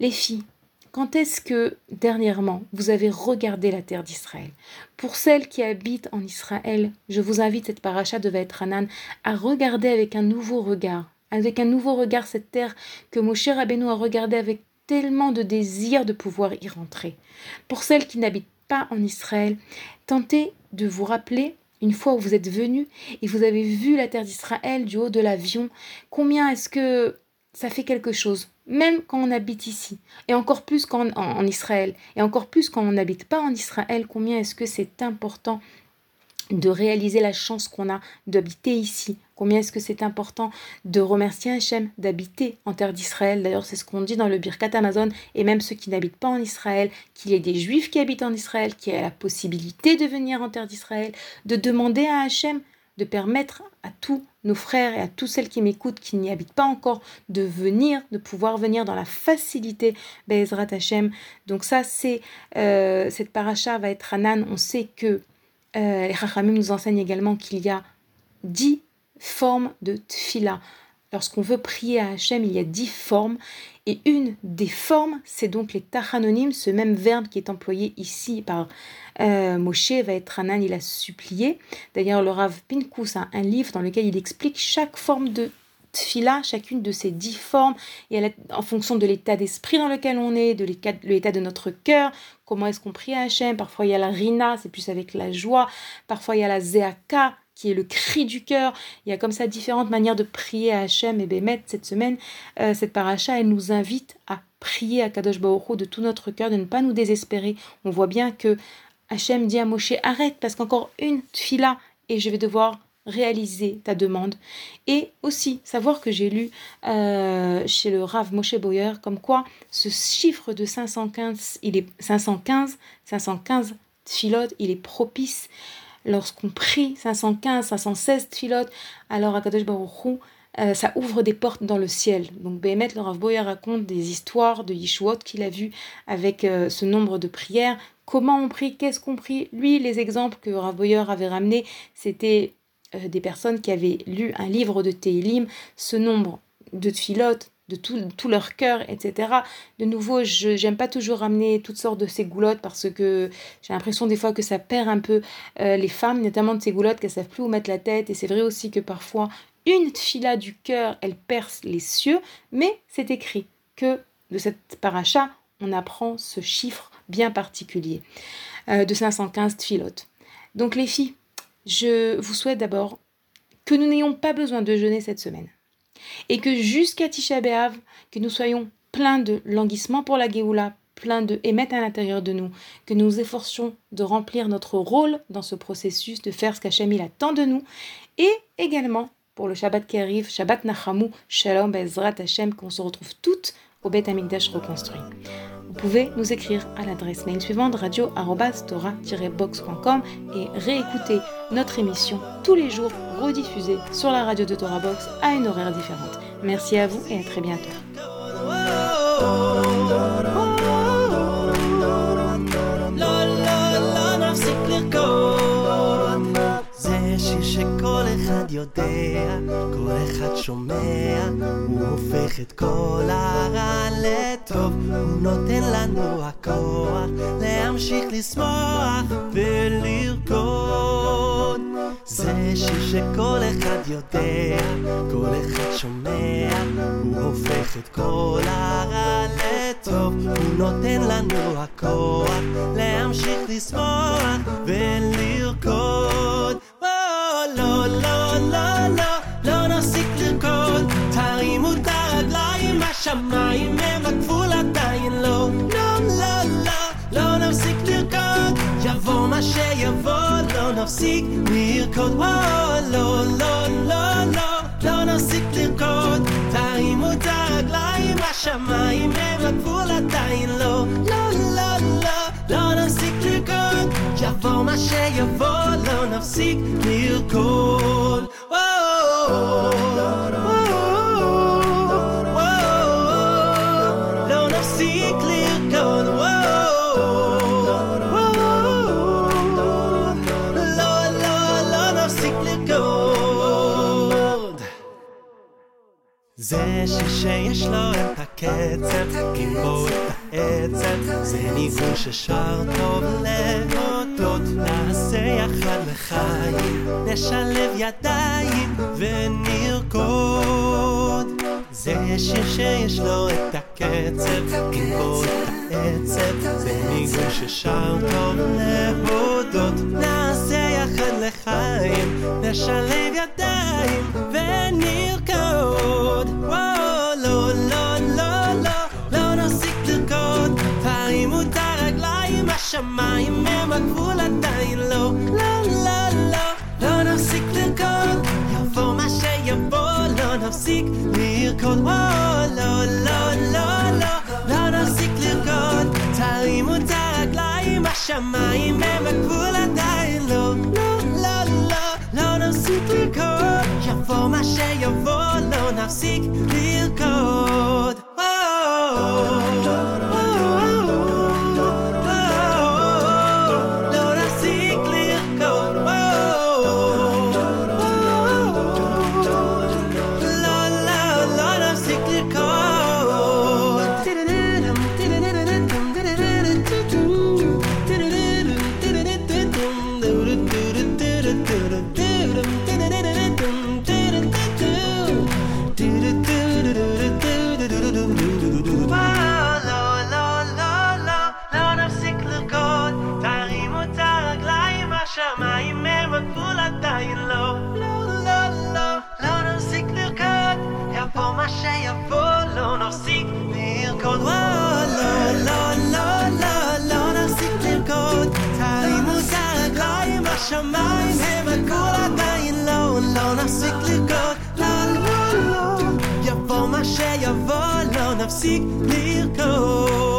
Les filles, quand est-ce que dernièrement vous avez regardé la terre d'Israël? Pour celles qui habitent en Israël, je vous invite cette paracha de Vaetranan à regarder avec un nouveau regard, avec un nouveau regard cette terre que Moshe Rabbeinu a regardé avec tellement de désir de pouvoir y rentrer. Pour celles qui n'habitent pas en Israël, tentez de vous rappeler une fois où vous êtes venu et vous avez vu la terre d'Israël du haut de l'avion, combien est-ce que ça fait quelque chose, même quand on habite ici, et encore plus quand en, Israël, et encore plus quand on n'habite pas en Israël, combien est-ce que c'est important de réaliser la chance qu'on a d'habiter ici. Combien est-ce que c'est important de remercier Hachem d'habiter en terre d'Israël? D'ailleurs, c'est ce qu'on dit dans le Birkat Amazon, et même ceux qui n'habitent pas en Israël, qu'il y ait des juifs qui habitent en Israël, qui aient la possibilité de venir en terre d'Israël, de demander à Hachem de permettre à tous nos frères et à tous celles qui m'écoutent qui n'y habitent pas encore de venir, de pouvoir venir dans la facilité Bezrat Hachem. Donc ça, c'est euh, cette paracha va être Anan. On sait que euh, les nous enseignent également qu'il y a dix formes de tfila. Lorsqu'on veut prier à Hachem, il y a dix formes. Et une des formes, c'est donc les tachanonim, ce même verbe qui est employé ici par euh, Moshe, va être Hanan, il a supplié. D'ailleurs, le Rav Pinkus a un livre dans lequel il explique chaque forme de tfila, chacune de ces dix formes, et en fonction de l'état d'esprit dans lequel on est, de l'état de notre cœur, comment est-ce qu'on prie à Hachem. Parfois, il y a la rina, c'est plus avec la joie. Parfois, il y a la zeaka, qui est le cri du cœur. Il y a comme ça différentes manières de prier à Hachem et Bémet. Cette semaine, euh, cette paracha, elle nous invite à prier à Kadosh Baruch de tout notre cœur, de ne pas nous désespérer. On voit bien que Hachem dit à Moshe, arrête parce qu'encore une fila et je vais devoir réaliser ta demande. Et aussi, savoir que j'ai lu euh, chez le Rav Moshe Boyer comme quoi ce chiffre de 515, il est 515, 515 tfilot, il est propice lorsqu'on prie 515, 516 tfilot, alors Akadosh Baruch euh, ça ouvre des portes dans le ciel. Donc Béhémet, le Rav Boyer raconte des histoires de Yishuot qu'il a vu avec euh, ce nombre de prières. Comment on prie, qu'est-ce qu'on prie? Lui, les exemples que Rav Boyer avait ramenés, c'était euh, des personnes qui avaient lu un livre de Teilim, ce nombre de tfilotes, de tout, leur cœur, etc. De nouveau, je n'aime pas toujours ramener toutes sortes de ces goulottes parce que j'ai l'impression des fois que ça perd un peu euh, les femmes, notamment de ces goulottes qu'elles savent plus où mettre la tête. Et c'est vrai aussi que parfois, une fila du cœur, elle perce les cieux, mais c'est écrit que de cette paracha, on apprend ce chiffre bien particulier euh, de 515 tfilotes. Donc les filles, je vous souhaite d'abord que nous n'ayons pas besoin de jeûner cette semaine. Et que jusqu'à Tisha B'Av, que nous soyons pleins de languissement pour la Géoula, pleins de émettre à l'intérieur de nous, que nous nous efforcions de remplir notre rôle dans ce processus, de faire ce qu'Hachem il attend de nous, et également pour le Shabbat qui arrive, Shabbat Nachamu, Shalom Bezrat Hashem, qu'on se retrouve toutes au Beth Amikdash reconstruit. Vous pouvez nous écrire à l'adresse mail suivante radio-tora-box.com et réécouter notre émission tous les jours rediffusée sur la radio de Torah Box à une horaire différente. Merci à vous et à très bientôt. יודע, כל אחד שומע, הוא הופך את כל הרע לטוב, הוא נותן לנו הכוח להמשיך לשמוח ולרקוד. זה שיר שכל אחד יודע, כל אחד שומע, הוא הופך את כל הרע לטוב, הוא נותן לנו הכוח להמשיך לשמוח ולרקוד. נפסיק לרקוד. לא, לא, לא, לא, לא נפסיק לרקוד. תרימו את הרגליים השמיים הם הגבול עדיין לא. לא, לא, לא, לא נפסיק לרקוד. יבוא מה שיבוא, לא נפסיק לרקוד. זה שיש לו את הקצב, גיבור את העצב, זה ניגון ששר טוב להודות, נעשה יחד לחיים, נשלב ידיים ונרקוד. זה שיר שיש לו את הקצב, גיבור את העצב, זה ניגון ששר טוב להודות, נעשה יחד לחיים, נשלב ידיים ונרקוד. לא, לא, לא, לא, לא נפסיק לרקוד. תרימו את הרגליים, השמיים הם הגבול עדיין לא, לא, לא, לא, לא נפסיק לרקוד. יבוא מה שיבוא, לא נפסיק לרקוד. וואו, לא, לא, לא, לא, לא נפסיק לרקוד. תרימו את הרגליים, השמיים הם הגבול Civil Code, jag får mig tjej och våld och nafsik till I've seen clear code.